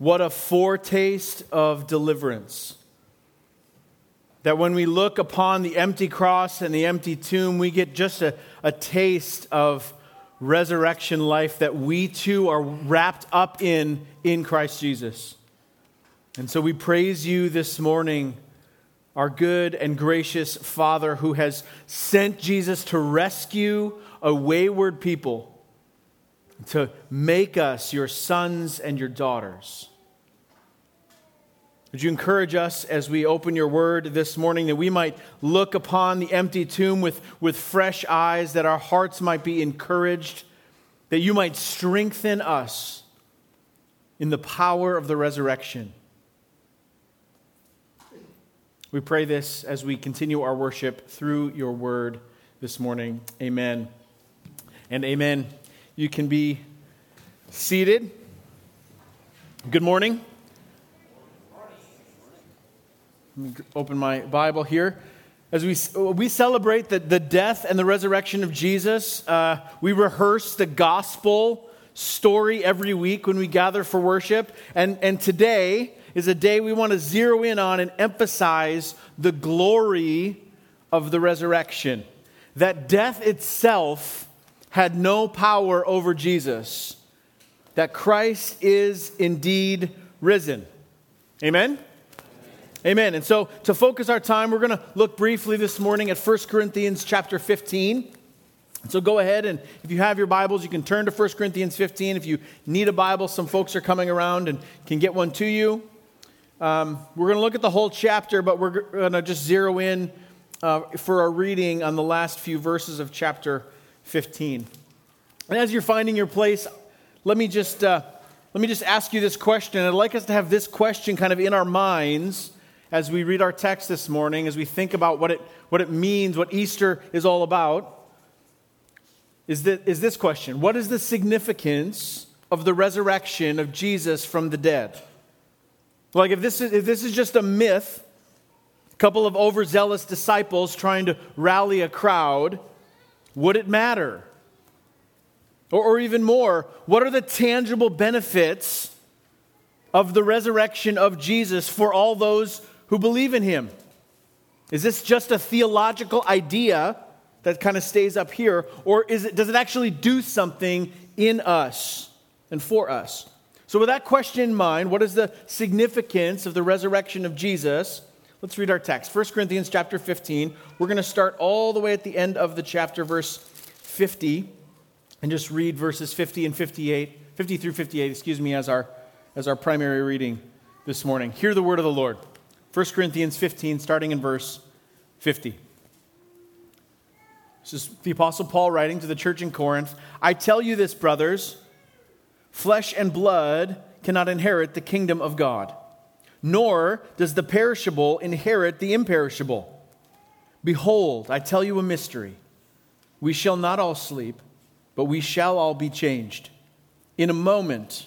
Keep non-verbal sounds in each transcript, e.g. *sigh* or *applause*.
What a foretaste of deliverance. That when we look upon the empty cross and the empty tomb, we get just a, a taste of resurrection life that we too are wrapped up in in Christ Jesus. And so we praise you this morning, our good and gracious Father who has sent Jesus to rescue a wayward people, to make us your sons and your daughters. Would you encourage us as we open your word this morning that we might look upon the empty tomb with, with fresh eyes, that our hearts might be encouraged, that you might strengthen us in the power of the resurrection. We pray this as we continue our worship through your word this morning. Amen. And amen. You can be seated. Good morning. Open my Bible here. As we, we celebrate the, the death and the resurrection of Jesus, uh, we rehearse the gospel story every week when we gather for worship. And, and today is a day we want to zero in on and emphasize the glory of the resurrection. That death itself had no power over Jesus, that Christ is indeed risen. Amen? Amen. And so to focus our time, we're going to look briefly this morning at 1 Corinthians chapter 15. So go ahead and if you have your Bibles, you can turn to 1 Corinthians 15. If you need a Bible, some folks are coming around and can get one to you. Um, we're going to look at the whole chapter, but we're going to just zero in uh, for our reading on the last few verses of chapter 15. And as you're finding your place, let me just uh, let me just ask you this question. I'd like us to have this question kind of in our minds as we read our text this morning, as we think about what it, what it means, what Easter is all about, is, that, is this question What is the significance of the resurrection of Jesus from the dead? Like, if this is, if this is just a myth, a couple of overzealous disciples trying to rally a crowd, would it matter? Or, or even more, what are the tangible benefits of the resurrection of Jesus for all those who believe in him? Is this just a theological idea that kind of stays up here, or is it, does it actually do something in us and for us? So, with that question in mind, what is the significance of the resurrection of Jesus? Let's read our text. 1 Corinthians chapter 15. We're going to start all the way at the end of the chapter, verse 50, and just read verses 50 and 58, 50 through 58, excuse me, as our, as our primary reading this morning. Hear the word of the Lord. 1 Corinthians 15, starting in verse 50. This is the Apostle Paul writing to the church in Corinth. I tell you this, brothers flesh and blood cannot inherit the kingdom of God, nor does the perishable inherit the imperishable. Behold, I tell you a mystery. We shall not all sleep, but we shall all be changed. In a moment,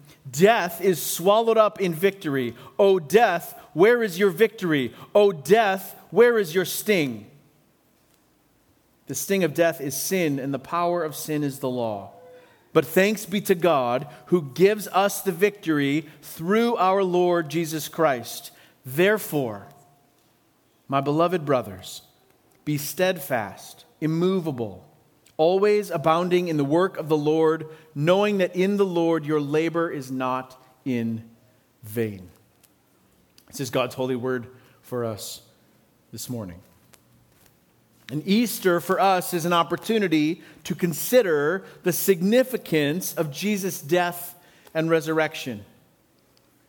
Death is swallowed up in victory. O death, where is your victory? O death, where is your sting? The sting of death is sin, and the power of sin is the law. But thanks be to God who gives us the victory through our Lord Jesus Christ. Therefore, my beloved brothers, be steadfast, immovable, always abounding in the work of the Lord, knowing that in the Lord your labor is not in vain. This is God's holy word for us this morning. And Easter for us is an opportunity to consider the significance of Jesus' death and resurrection.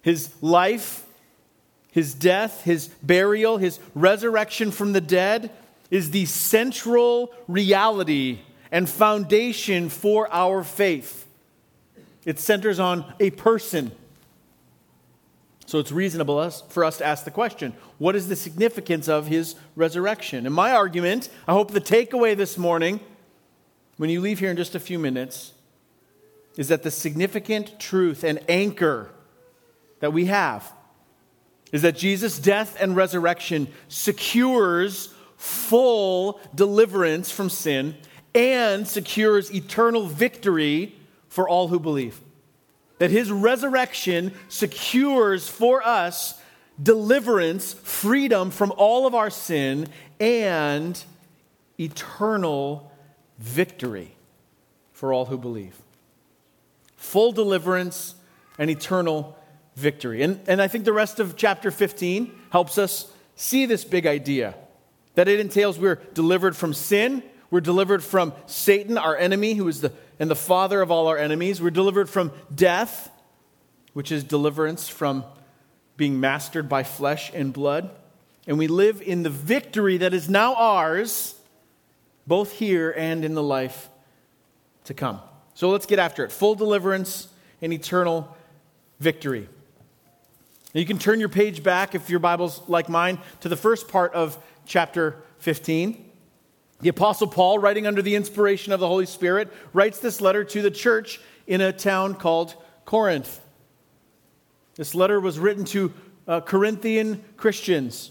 His life, his death, his burial, his resurrection from the dead is the central reality and foundation for our faith. It centers on a person. So it's reasonable for us to ask the question what is the significance of his resurrection? And my argument, I hope the takeaway this morning, when you leave here in just a few minutes, is that the significant truth and anchor that we have is that Jesus' death and resurrection secures full deliverance from sin and secures eternal victory for all who believe. That his resurrection secures for us deliverance, freedom from all of our sin, and eternal victory for all who believe. Full deliverance and eternal victory. And, and I think the rest of chapter 15 helps us see this big idea that it entails we're delivered from sin, we're delivered from Satan, our enemy, who is the and the father of all our enemies. We're delivered from death, which is deliverance from being mastered by flesh and blood. And we live in the victory that is now ours, both here and in the life to come. So let's get after it. Full deliverance and eternal victory. Now you can turn your page back, if your Bible's like mine, to the first part of chapter 15. The Apostle Paul, writing under the inspiration of the Holy Spirit, writes this letter to the church in a town called Corinth. This letter was written to uh, Corinthian Christians,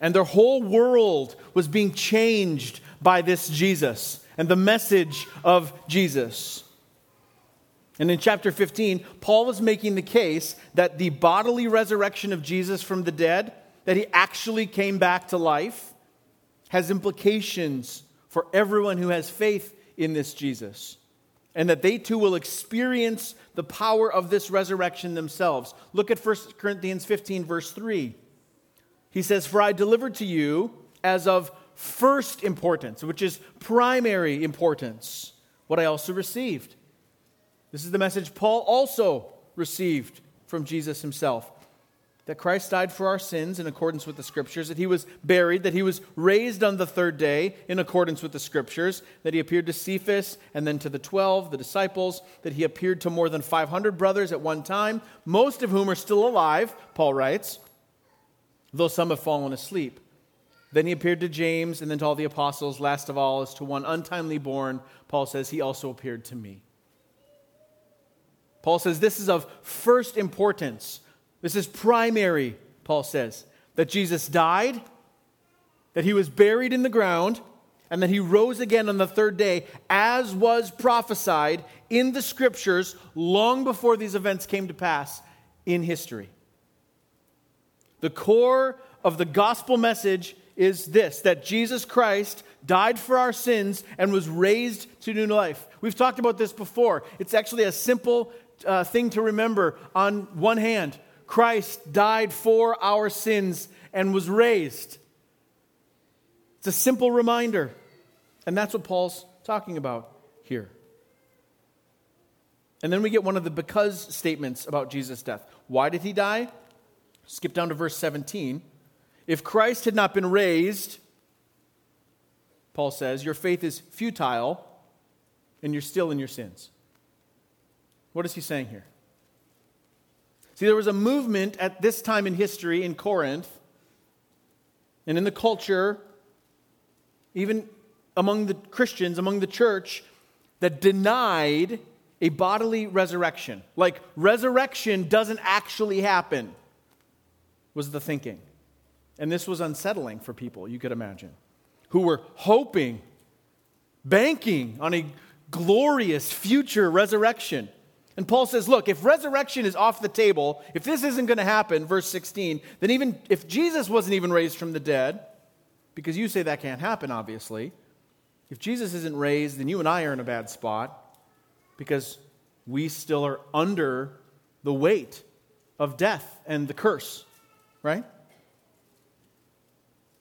and their whole world was being changed by this Jesus and the message of Jesus. And in chapter 15, Paul is making the case that the bodily resurrection of Jesus from the dead, that he actually came back to life, has implications for everyone who has faith in this Jesus, and that they too will experience the power of this resurrection themselves. Look at 1 Corinthians 15, verse 3. He says, For I delivered to you as of first importance, which is primary importance, what I also received. This is the message Paul also received from Jesus himself that Christ died for our sins in accordance with the Scriptures, that he was buried, that he was raised on the third day in accordance with the Scriptures, that he appeared to Cephas and then to the twelve, the disciples, that he appeared to more than 500 brothers at one time, most of whom are still alive, Paul writes, though some have fallen asleep. Then he appeared to James and then to all the apostles. Last of all, as to one untimely born, Paul says, he also appeared to me. Paul says this is of first importance this is primary, Paul says, that Jesus died, that he was buried in the ground, and that he rose again on the third day, as was prophesied in the scriptures long before these events came to pass in history. The core of the gospel message is this that Jesus Christ died for our sins and was raised to new life. We've talked about this before. It's actually a simple uh, thing to remember on one hand. Christ died for our sins and was raised. It's a simple reminder. And that's what Paul's talking about here. And then we get one of the because statements about Jesus' death. Why did he die? Skip down to verse 17. If Christ had not been raised, Paul says, your faith is futile and you're still in your sins. What is he saying here? See, there was a movement at this time in history in Corinth and in the culture, even among the Christians, among the church, that denied a bodily resurrection. Like, resurrection doesn't actually happen, was the thinking. And this was unsettling for people, you could imagine, who were hoping, banking on a glorious future resurrection. And Paul says, look, if resurrection is off the table, if this isn't going to happen, verse 16, then even if Jesus wasn't even raised from the dead, because you say that can't happen, obviously, if Jesus isn't raised, then you and I are in a bad spot because we still are under the weight of death and the curse, right?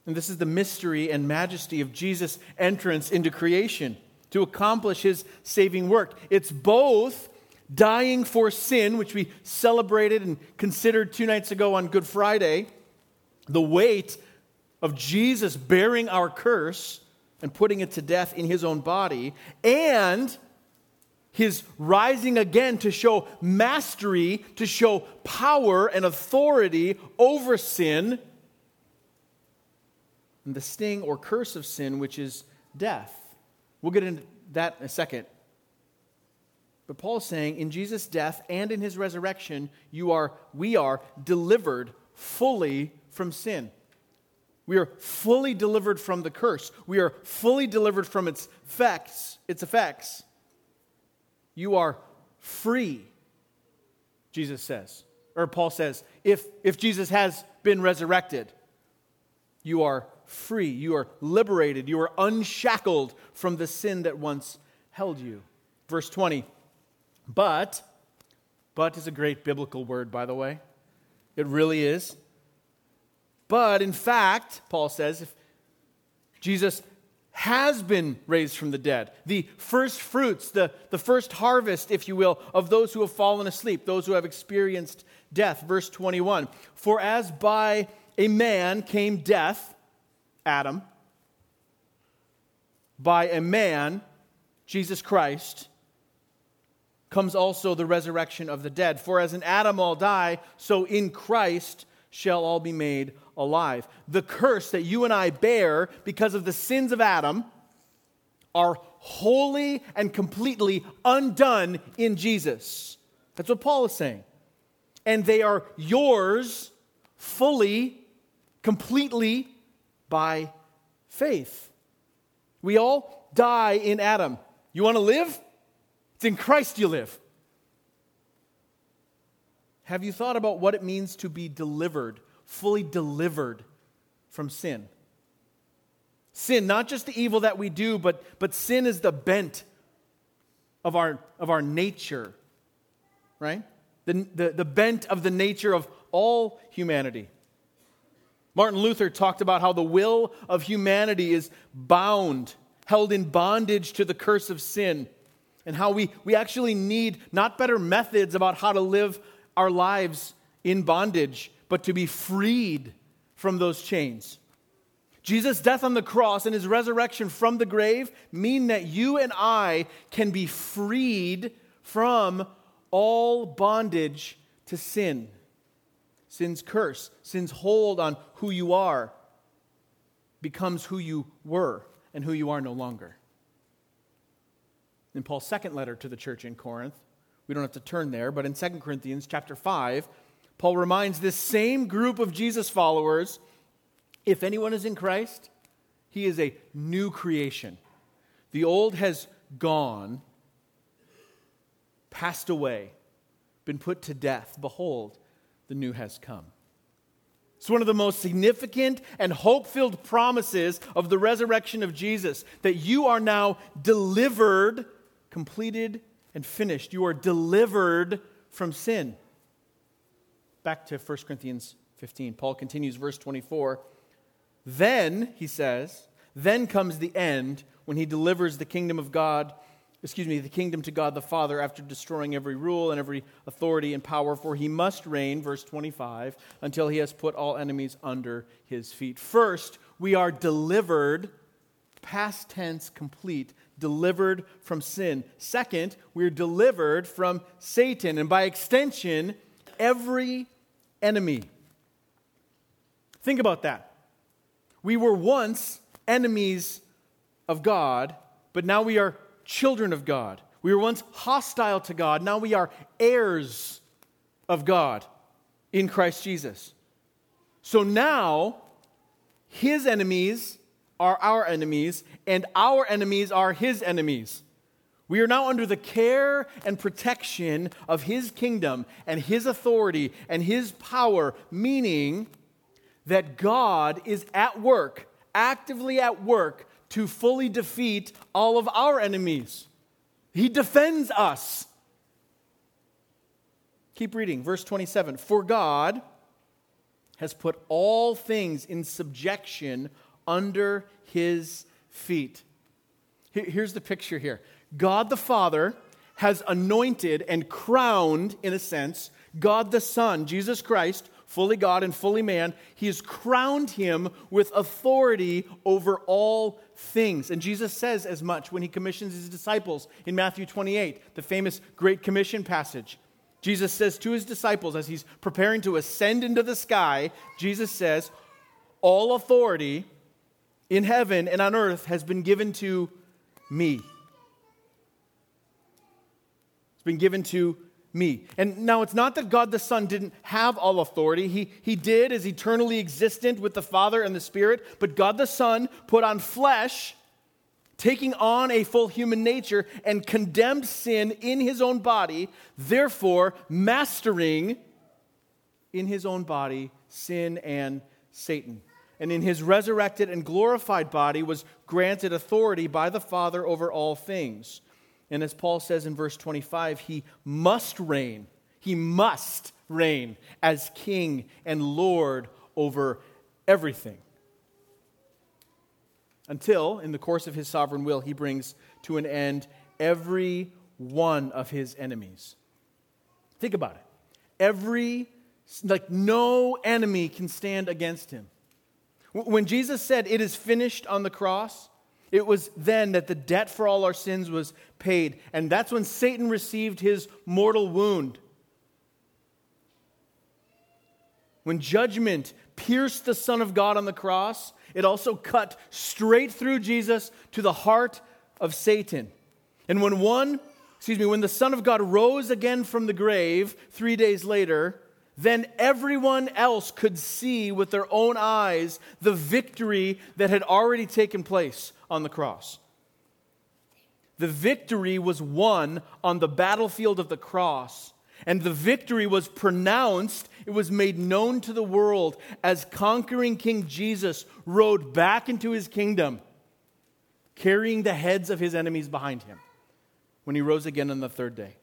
And this is the mystery and majesty of Jesus' entrance into creation to accomplish his saving work. It's both dying for sin, which we celebrated and considered two nights ago on Good Friday, the weight of Jesus bearing our curse and putting it to death in his own body, and his rising again to show mastery, to show power and authority over sin, and the sting or curse of sin, which is death. We'll get into that in a second. But Paul's saying in Jesus' death and in his resurrection, you are, we are delivered fully from sin. We are fully delivered from the curse. We are fully delivered from its effects, its effects. You are free, Jesus says. Or Paul says, if, if Jesus has been resurrected, you are free. You are liberated. You are unshackled from the sin that once held you. Verse 20. But, but is a great biblical word, by the way. It really is. But in fact, Paul says, if Jesus has been raised from the dead, the first fruits, the, the first harvest, if you will, of those who have fallen asleep, those who have experienced death. Verse 21 For as by a man came death, Adam, by a man, Jesus Christ, comes also the resurrection of the dead. For as in Adam all die, so in Christ shall all be made alive. The curse that you and I bear because of the sins of Adam are wholly and completely undone in Jesus. That's what Paul is saying. And they are yours fully, completely by faith. We all die in Adam. You want to live? In Christ you live. Have you thought about what it means to be delivered, fully delivered from sin? Sin, not just the evil that we do, but, but sin is the bent of our, of our nature, right? The, the, the bent of the nature of all humanity. Martin Luther talked about how the will of humanity is bound, held in bondage to the curse of sin, and how we, we actually need not better methods about how to live our lives in bondage, but to be freed from those chains. Jesus' death on the cross and his resurrection from the grave mean that you and I can be freed from all bondage to sin. Sin's curse, sin's hold on who you are, becomes who you were and who you are no longer. In Paul's second letter to the church in Corinth, we don't have to turn there, but in 2 Corinthians chapter 5, Paul reminds this same group of Jesus followers if anyone is in Christ, he is a new creation. The old has gone, passed away, been put to death. Behold, the new has come. It's one of the most significant and hope filled promises of the resurrection of Jesus that you are now delivered, completed, and finished. You are delivered from sin. Back to 1 Corinthians 15. Paul continues, verse 24. Then, he says, then comes the end when he delivers the kingdom of God, excuse me, the kingdom to God the Father after destroying every rule and every authority and power, for he must reign, verse 25, until he has put all enemies under his feet. First, we are delivered, past tense complete, delivered from sin. Second, we're delivered from Satan, and by extension, every enemy. Think about that. We were once enemies of God, but now we are children of God. We were once hostile to God, now we are heirs of God in Christ Jesus. So now, his enemies are our enemies, and our enemies are his enemies. We are now under the care and protection of his kingdom and his authority and his power, meaning that God is at work, actively at work, to fully defeat all of our enemies. He defends us. Keep reading, verse 27. For God, has put all things in subjection under his feet. Here's the picture here God the Father has anointed and crowned, in a sense, God the Son, Jesus Christ, fully God and fully man. He has crowned him with authority over all things. And Jesus says as much when he commissions his disciples in Matthew 28, the famous Great Commission passage. Jesus says to his disciples as he's preparing to ascend into the sky, Jesus says, All authority in heaven and on earth has been given to me. It's been given to me. And now it's not that God the Son didn't have all authority. He, he did as eternally existent with the Father and the Spirit, but God the Son put on flesh, taking on a full human nature, and condemned sin in his own body, therefore mastering in his own body sin and Satan. And in his resurrected and glorified body was granted authority by the Father over all things. And as Paul says in verse 25, he must reign. He must reign as king and lord over everything. Until, in the course of his sovereign will, he brings to an end every one of his enemies. Think about it. Every, like, no enemy can stand against him. When Jesus said, It is finished on the cross, it was then that the debt for all our sins was paid. And that's when Satan received his mortal wound. When judgment pierced the Son of God on the cross, it also cut straight through Jesus to the heart of Satan. And when one, excuse me, when the Son of God rose again from the grave three days later, then everyone else could see with their own eyes the victory that had already taken place on the cross. The victory was won on the battlefield of the cross, and the victory was pronounced, it was made known to the world as conquering King Jesus rode back into his kingdom, carrying the heads of his enemies behind him when he rose again on the third day,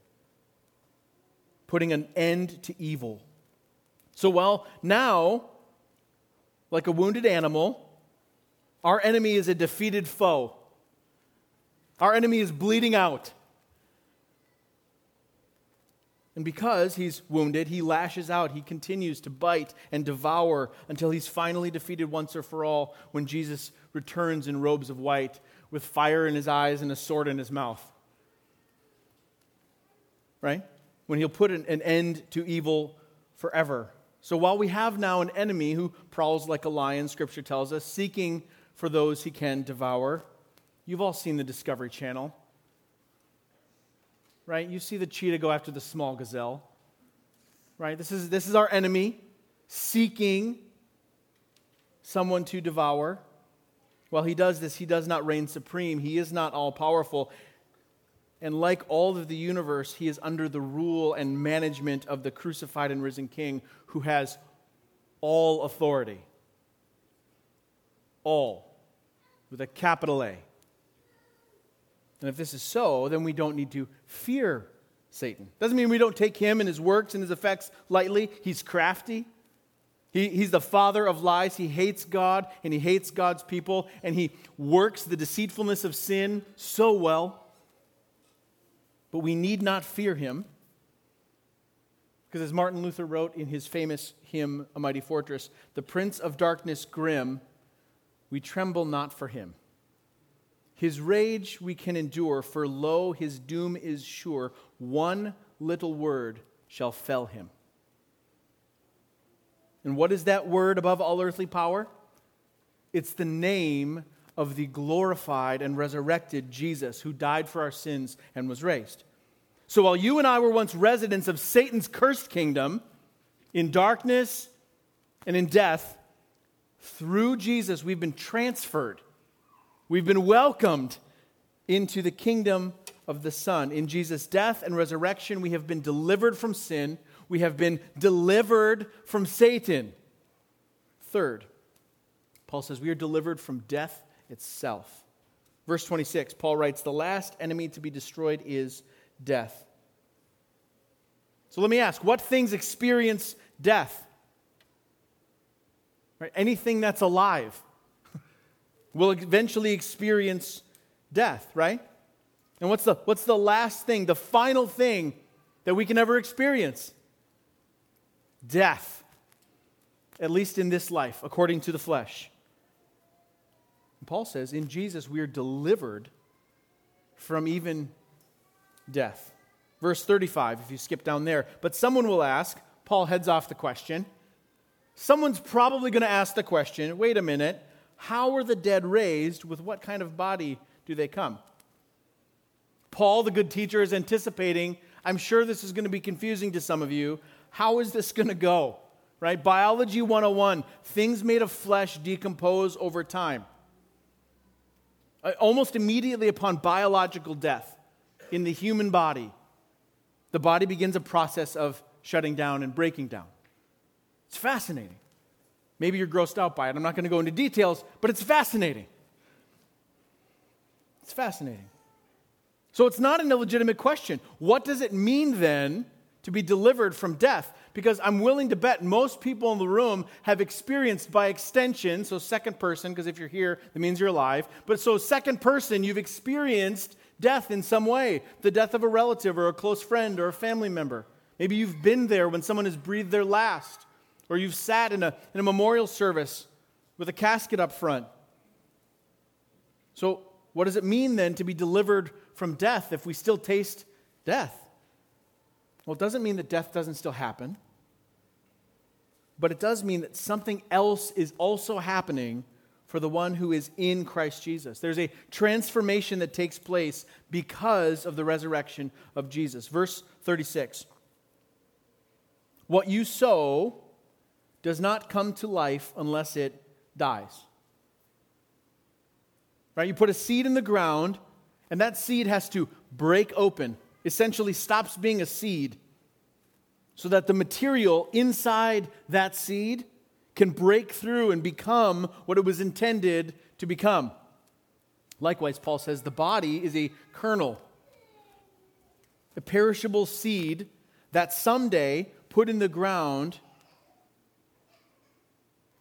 putting an end to evil so, well, now, like a wounded animal, our enemy is a defeated foe. Our enemy is bleeding out. And because he's wounded, he lashes out. He continues to bite and devour until he's finally defeated once or for all when Jesus returns in robes of white with fire in his eyes and a sword in his mouth. Right? When he'll put an, an end to evil forever. So while we have now an enemy who prowls like a lion, scripture tells us, seeking for those he can devour, you've all seen the Discovery Channel. Right? You see the cheetah go after the small gazelle. Right? This is, this is our enemy seeking someone to devour. While he does this, he does not reign supreme. He is not all powerful. And like all of the universe, he is under the rule and management of the crucified and risen King who has all authority. All. With a capital A. And if this is so, then we don't need to fear Satan. Doesn't mean we don't take him and his works and his effects lightly. He's crafty. He, he's the father of lies. He hates God and he hates God's people, and he works the deceitfulness of sin so well. But we need not fear him. Because as Martin Luther wrote in his famous hymn, A Mighty Fortress, the Prince of Darkness grim, we tremble not for him. His rage we can endure, for lo, his doom is sure. One little word shall fell him. And what is that word above all earthly power? It's the name of the glorified and resurrected Jesus who died for our sins and was raised. So while you and I were once residents of Satan's cursed kingdom, in darkness and in death, through Jesus, we've been transferred. We've been welcomed into the kingdom of the Son. In Jesus' death and resurrection, we have been delivered from sin. We have been delivered from Satan. Third, Paul says we are delivered from death itself. Verse 26, Paul writes, The last enemy to be destroyed is death. So let me ask what things experience death? Right? Anything that's alive *laughs* will eventually experience death, right? And what's the, what's the last thing, the final thing that we can ever experience? Death, at least in this life, according to the flesh. Paul says, in Jesus we are delivered from even death. Verse 35, if you skip down there. But someone will ask, Paul heads off the question. Someone's probably going to ask the question wait a minute, how are the dead raised? With what kind of body do they come? Paul, the good teacher, is anticipating, I'm sure this is going to be confusing to some of you. How is this going to go? Right? Biology 101 things made of flesh decompose over time. Uh, almost immediately upon biological death in the human body, the body begins a process of shutting down and breaking down. It's fascinating. Maybe you're grossed out by it. I'm not going to go into details, but it's fascinating. It's fascinating. So it's not an illegitimate question. What does it mean then to be delivered from death? Because I'm willing to bet most people in the room have experienced by extension, so second person, because if you're here, that means you're alive. But so second person, you've experienced death in some way the death of a relative or a close friend or a family member. Maybe you've been there when someone has breathed their last, or you've sat in a, in a memorial service with a casket up front. So, what does it mean then to be delivered from death if we still taste death? Well, it doesn't mean that death doesn't still happen, but it does mean that something else is also happening for the one who is in Christ Jesus. There's a transformation that takes place because of the resurrection of Jesus. Verse 36 What you sow does not come to life unless it dies. Right? You put a seed in the ground, and that seed has to break open, essentially stops being a seed, so that the material inside that seed can break through and become what it was intended to become. Likewise, Paul says the body is a kernel, a perishable seed that someday put in the ground,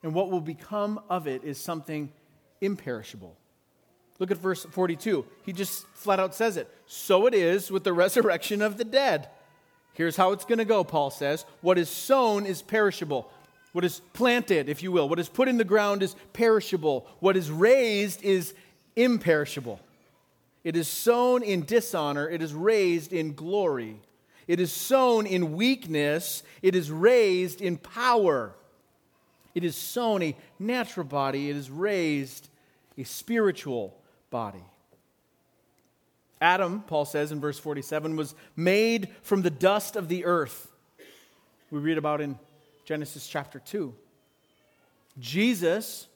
and what will become of it is something imperishable. Look at verse 42. He just flat out says it. So it is with the *laughs* resurrection of the dead. Here's how it's going to go, Paul says. What is sown is perishable. What is planted, if you will, what is put in the ground is perishable. What is raised is imperishable. It is sown in dishonor, it is raised in glory. It is sown in weakness, it is raised in power. It is sown a natural body, it is raised a spiritual body. Adam, Paul says in verse 47, was made from the dust of the earth. We read about in Genesis chapter 2. Jesus,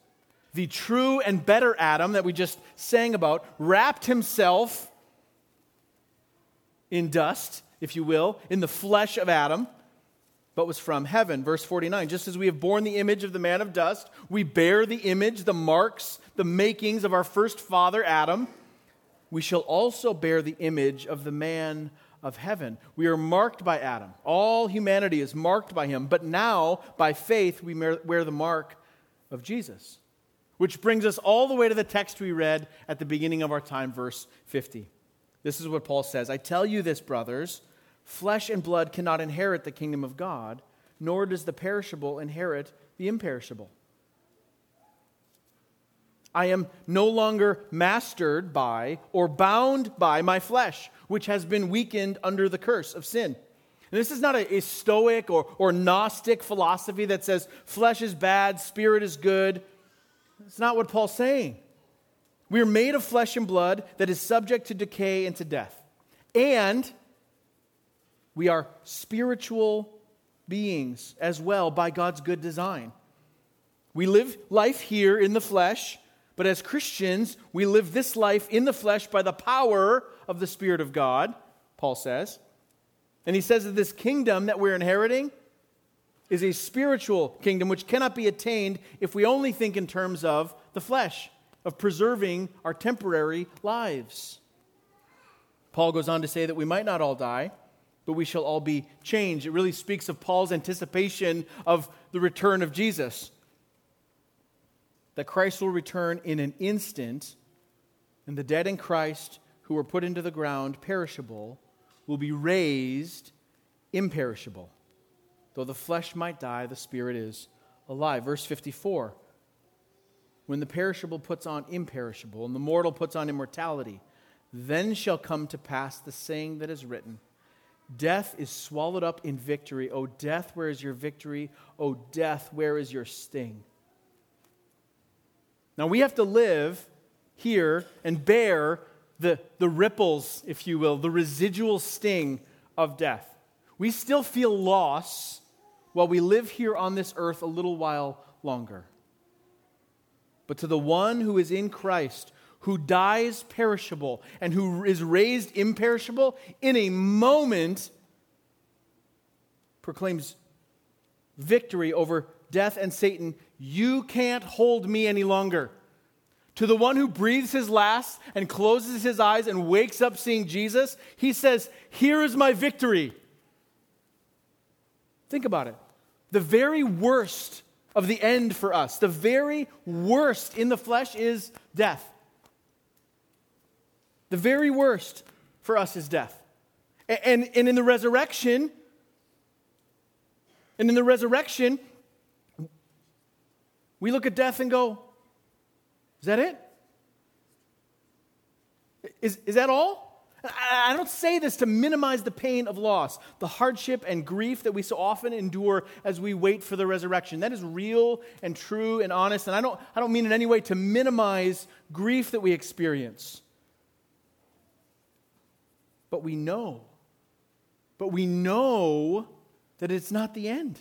the true and better Adam that we just sang about, wrapped himself in dust, if you will, in the flesh of Adam, but was from heaven. Verse 49 Just as we have borne the image of the man of dust, we bear the image, the marks, the makings of our first father, Adam. We shall also bear the image of the man of heaven. We are marked by Adam. All humanity is marked by him. But now, by faith, we wear the mark of Jesus. Which brings us all the way to the text we read at the beginning of our time, verse 50. This is what Paul says I tell you this, brothers flesh and blood cannot inherit the kingdom of God, nor does the perishable inherit the imperishable. I am no longer mastered by or bound by my flesh, which has been weakened under the curse of sin. And this is not a, a, stoic or, or Gnostic philosophy that says flesh is bad, spirit is good. It's not what Paul's saying. We are made of flesh and blood that is subject to decay and to death. And we are spiritual beings as well by God's good design. We live life here in the flesh, but as Christians, we live this life in the flesh by the power of the Spirit of God, Paul says. And he says that this kingdom that we're inheriting is a spiritual kingdom which cannot be attained if we only think in terms of the flesh, of preserving our temporary lives. Paul goes on to say that we might not all die, but we shall all be changed. It really speaks of Paul's anticipation of the return of Jesus. that Christ will return in an instant, and the dead in Christ who were put into the ground, perishable, will be raised imperishable. Though the flesh might die, the spirit is alive. Verse 54 When the perishable puts on imperishable, and the mortal puts on immortality, then shall come to pass the saying that is written Death is swallowed up in victory. O death, where is your victory? O death, where is your sting? Now we have to live here and bear the, the ripples, if you will, the residual sting of death. We still feel loss while we live here on this earth a little while longer. But to the one who is in Christ, who dies perishable and who is raised imperishable, in a moment proclaims victory over death and Satan. You can't hold me any longer. To the one who breathes his last and closes his eyes and wakes up seeing Jesus, he says, Here is my victory. Think about it. The very worst of the end for us, the very worst in the flesh is death. The very worst for us is death. And, and in the resurrection, and in the resurrection, we look at death and go, is that it? Is, is that all? I don't say this to minimize the pain of loss, the hardship and grief that we so often endure as we wait for the resurrection. That is real and true and honest. And I don't, I don't mean in any way to minimize grief that we experience. But we know. But we know that it's not the end.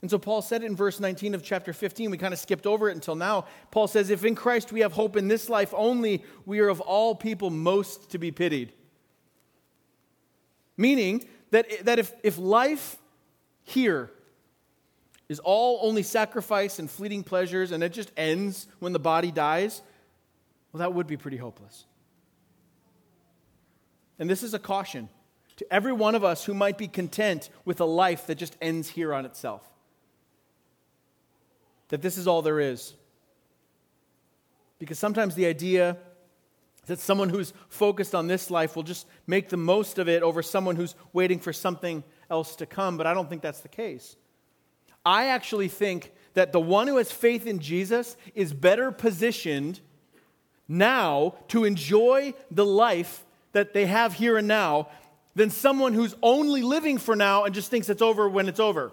And so Paul said it in verse 19 of chapter 15. We kind of skipped over it until now. Paul says, If in Christ we have hope in this life only, we are of all people most to be pitied. Meaning that, that if, if life here is all only sacrifice and fleeting pleasures and it just ends when the body dies, well, that would be pretty hopeless. And this is a caution to every one of us who might be content with a life that just ends here on itself. That this is all there is. Because sometimes the idea that someone who's focused on this life will just make the most of it over someone who's waiting for something else to come, but I don't think that's the case. I actually think that the one who has faith in Jesus is better positioned now to enjoy the life that they have here and now than someone who's only living for now and just thinks it's over when it's over.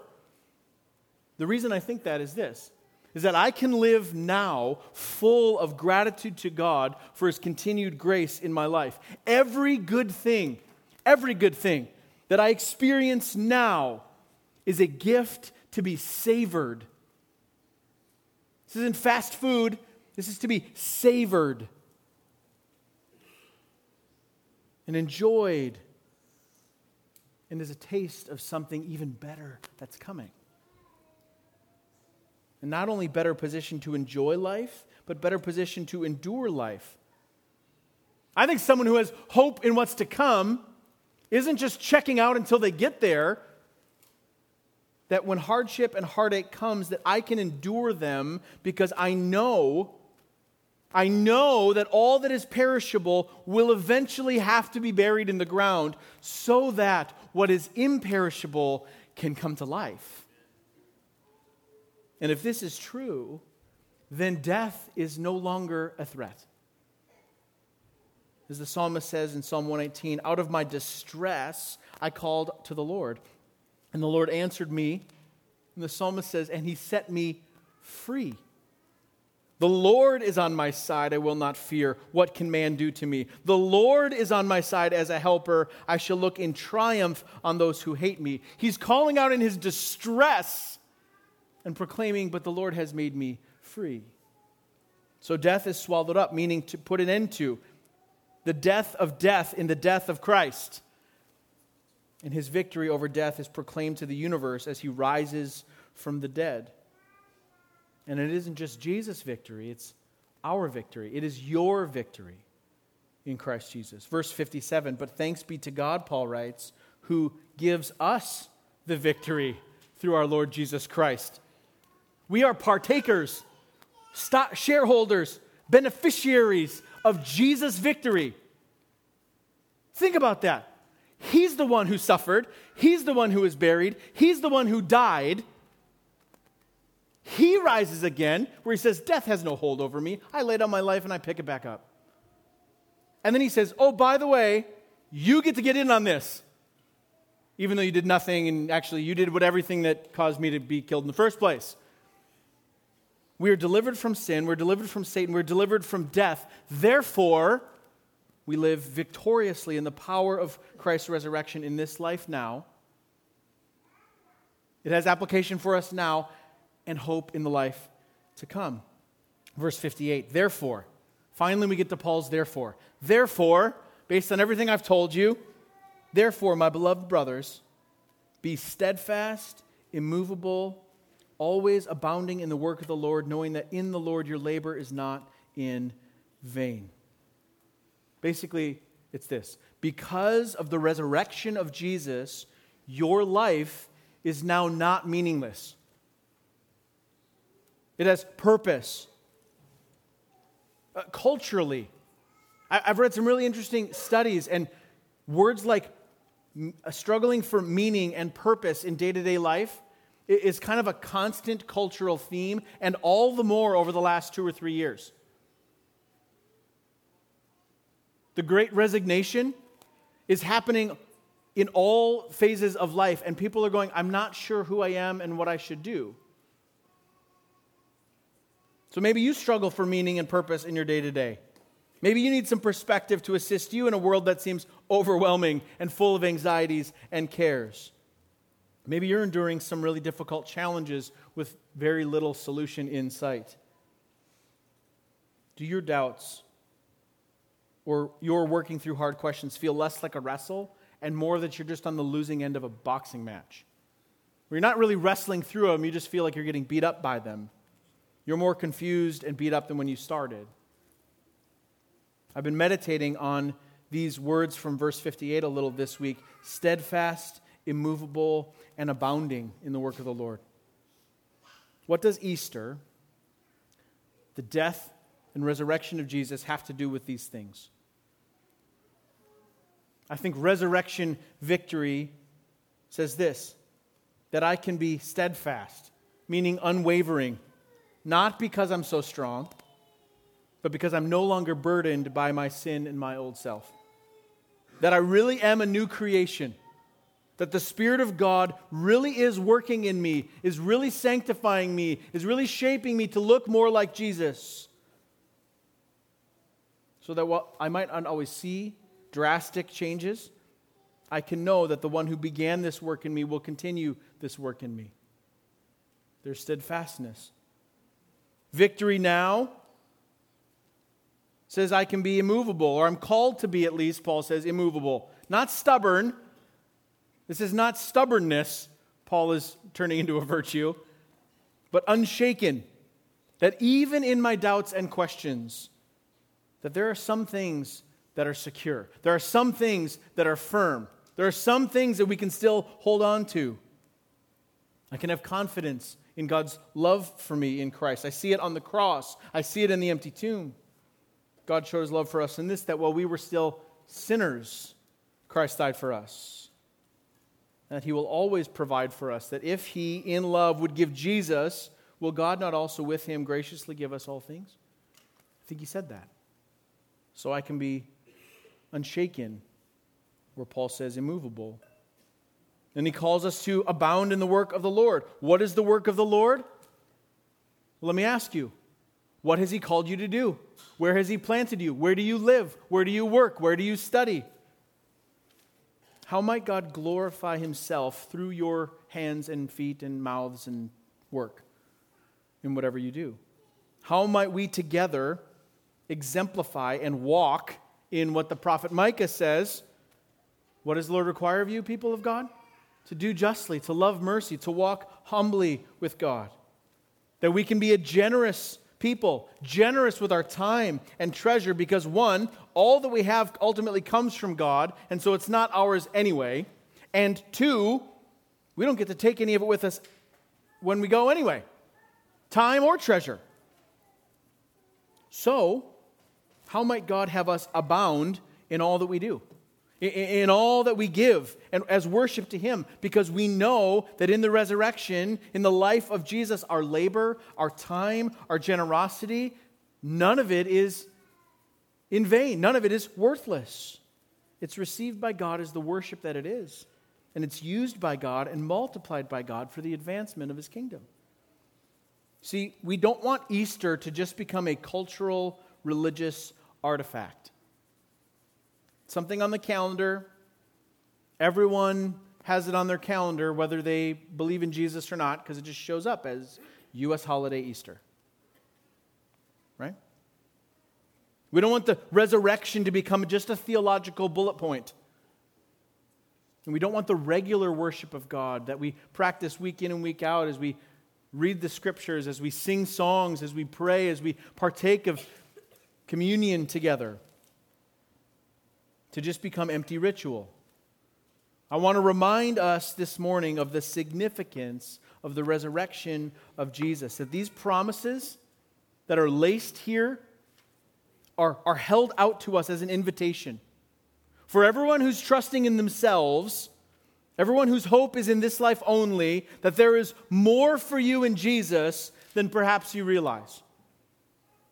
The reason I think that is this is that I can live now full of gratitude to God for his continued grace in my life. Every good thing, every good thing that I experience now is a gift to be savored. This isn't fast food, this is to be savored. And enjoyed and is a taste of something even better that's coming. And not only better positioned to enjoy life, but better positioned to endure life. I think someone who has hope in what's to come isn't just checking out until they get there. That when hardship and heartache comes, that I can endure them because I know I know that all that is perishable will eventually have to be buried in the ground so that what is imperishable can come to life. And if this is true, then death is no longer a threat. As the psalmist says in Psalm 118, out of my distress I called to the Lord, and the Lord answered me. And the psalmist says, and he set me free. The Lord is on my side, I will not fear. What can man do to me? The Lord is on my side as a helper. I shall look in triumph on those who hate me. He's calling out in his distress and proclaiming, But the Lord has made me free. So death is swallowed up, meaning to put an end to. The death of death in the death of Christ. And his victory over death is proclaimed to the universe as he rises from the dead. And it isn't just Jesus' victory, it's our victory. It is your victory in Christ Jesus. Verse 57 But thanks be to God, Paul writes, who gives us the victory through our Lord Jesus Christ. We are partakers stock shareholders, beneficiaries of Jesus' victory. Think about that. He's the one who suffered, He's the one who was buried, He's the one who died. He rises again, where he says, Death has no hold over me. I lay down my life and I pick it back up. And then he says, Oh, by the way, you get to get in on this. Even though you did nothing, and actually you did what everything that caused me to be killed in the first place. We are delivered from sin, we're delivered from Satan, we're delivered from death. Therefore, we live victoriously in the power of Christ's resurrection in this life now. It has application for us now and hope in the life to come. Verse 58 Therefore, finally we get to Paul's therefore. Therefore, based on everything I've told you, therefore, my beloved brothers, be steadfast, immovable, always abounding in the work of the Lord, knowing that in the Lord your labor is not in vain. Basically, it's this because of the resurrection of Jesus, your life is now not meaningless it has purpose. Uh, culturally, I, have read some really interesting studies, and words like struggling for meaning and purpose in day to day life is kind of a constant cultural theme, and all the more over the last two or three years. The great resignation is happening in all phases of life, and people are going, I'm not sure who I am and what I should do. So maybe you struggle for meaning and purpose in your day to day. Maybe you need some perspective to assist you in a world that seems overwhelming and full of anxieties and cares. Maybe you're enduring some really difficult challenges with very little solution in sight. Do your doubts or your working through hard questions feel less like a wrestle and more that you're just on the losing end of a boxing match? Where you're not really wrestling through them, you just feel like you're getting beat up by them. You're more confused and beat up than when you started. I've been meditating on these words from verse 58 a little this week steadfast, immovable, and abounding in the work of the Lord. What does Easter, the death and resurrection of Jesus, have to do with these things? I think resurrection victory says this that I can be steadfast, meaning unwavering, not because I'm so strong, but because I'm no longer burdened by my sin and my old self. That I really am a new creation. That the Spirit of God really is working in me, is really sanctifying me, is really shaping me to look more like Jesus. So that while I might not always see drastic changes, I can know that the one who began this work in me will continue this work in me. There's steadfastness. Victory now says I can be immovable, or I'm called to be at least, Paul says, immovable. Not stubborn. This is not stubbornness, Paul is turning into a virtue, but unshaken. That even in my doubts and questions, that there are some things that are secure. There are some things that are firm. There are some things that we can still hold on to. I can have confidence in God's love for me in Christ. I see it on the cross, I see it in the empty tomb. God showed his love for us in this that while we were still sinners, Christ died for us. That he will always provide for us. That if he, in love, would give Jesus, will God not also with him graciously give us all things? I think he said that. So I can be unshaken, where Paul says immovable. And he calls us to abound in the work of the Lord. What is the work of the Lord? Let me ask you what has he called you to do? Where has he planted you? Where do you live? Where do you work? Where do you study? How might God glorify himself through your hands and feet and mouths and work in whatever you do? How might we together exemplify and walk in what the prophet Micah says? What does the Lord require of you, people of God? To do justly, to love mercy, to walk humbly with God. That we can be a generous people, generous with our time and treasure because, one, all that we have ultimately comes from God, and so it's not ours anyway. And two, we don't get to take any of it with us when we go anyway time or treasure. So, how might God have us abound in all that we do? In, all that we give and as worship to Him, because we know that in the resurrection, in the life of Jesus, our labor, our time, our generosity, none of it is in vain. None of it is worthless. It's received by God as the worship that it is, and it's used by God and multiplied by God for the advancement of His kingdom. See, we don't want Easter to just become a cultural, religious artifact. Something on the calendar. Everyone has it on their calendar, whether they believe in Jesus or not, because it just shows up as U.S. holiday Easter. Right? We don't want the resurrection to become just a theological bullet point. And we don't want the regular worship of God that we practice week in and week out as we read the scriptures, as we sing songs, as we pray, as we partake of communion together to just become empty ritual. I want to remind us this morning of the significance of the resurrection of Jesus. That these promises that are laced here are, are held out to us as an invitation. For everyone who's trusting in themselves, everyone whose hope is in this life only, that there is more for you in Jesus than perhaps you realize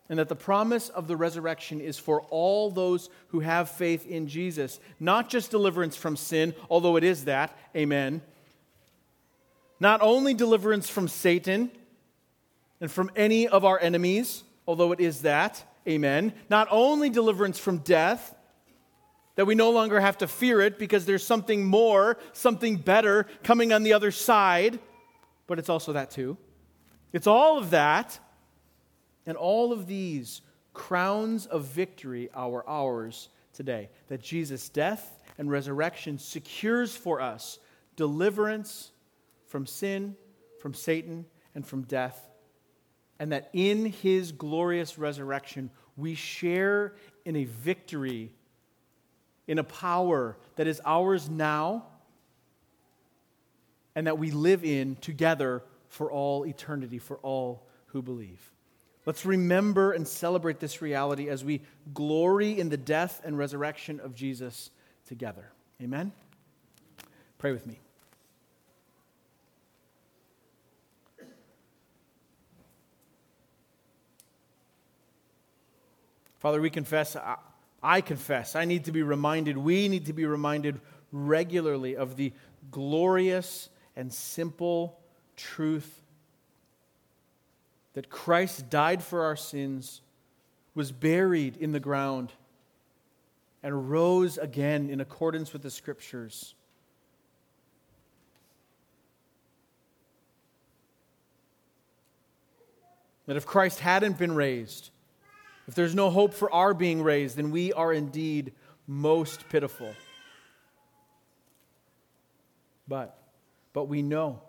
and that the promise of the resurrection is for all those who have faith in Jesus. Not just deliverance from sin, although it is that, amen. Not only deliverance from Satan and from any of our enemies, although it is that, amen. Not only deliverance from death, that we no longer have to fear it because there's something more, something better coming on the other side, but it's also that too. It's all of that and all of these crowns of victory are ours today. That Jesus' death and resurrection secures for us deliverance from sin, from Satan, and from death. And that in his glorious resurrection, we share in a victory, in a power that is ours now, and that we live in together for all eternity, for all who believe. Let's remember and celebrate this reality as we glory in the death and resurrection of Jesus together. Amen? Pray with me. Father, we confess, I confess, I need to be reminded, we need to be reminded regularly of the glorious and simple truth that Christ died for our sins, was buried in the ground, and rose again in accordance with the Scriptures. That if Christ hadn't been raised, if there's no hope for our being raised, then we are indeed most pitiful. But, but we know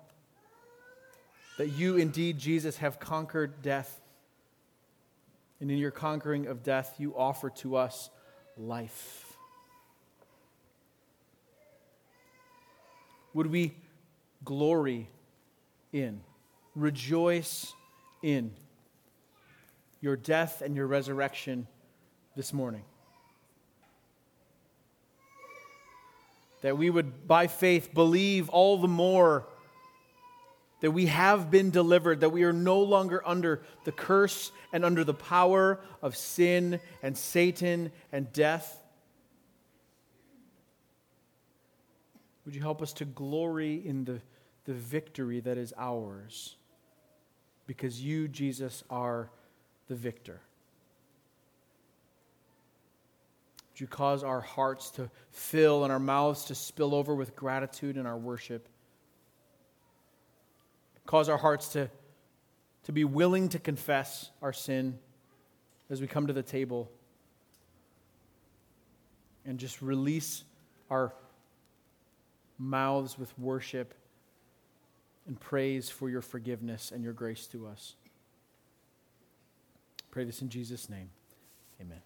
that you indeed, Jesus, have conquered death. And in your conquering of death, you offer to us life. Would we glory in, rejoice in your death and your resurrection this morning? That we would, by faith, believe all the more that we have been delivered, that we are no longer under the curse and under the power of sin and Satan and death. Would you help us to glory in the, the victory that is ours? Because you, Jesus, are the victor. Would you cause our hearts to fill and our mouths to spill over with gratitude and our worship? Cause our hearts to, to be willing to confess our sin as we come to the table and just release our mouths with worship and praise for your forgiveness and your grace to us. Pray this in Jesus' name. Amen.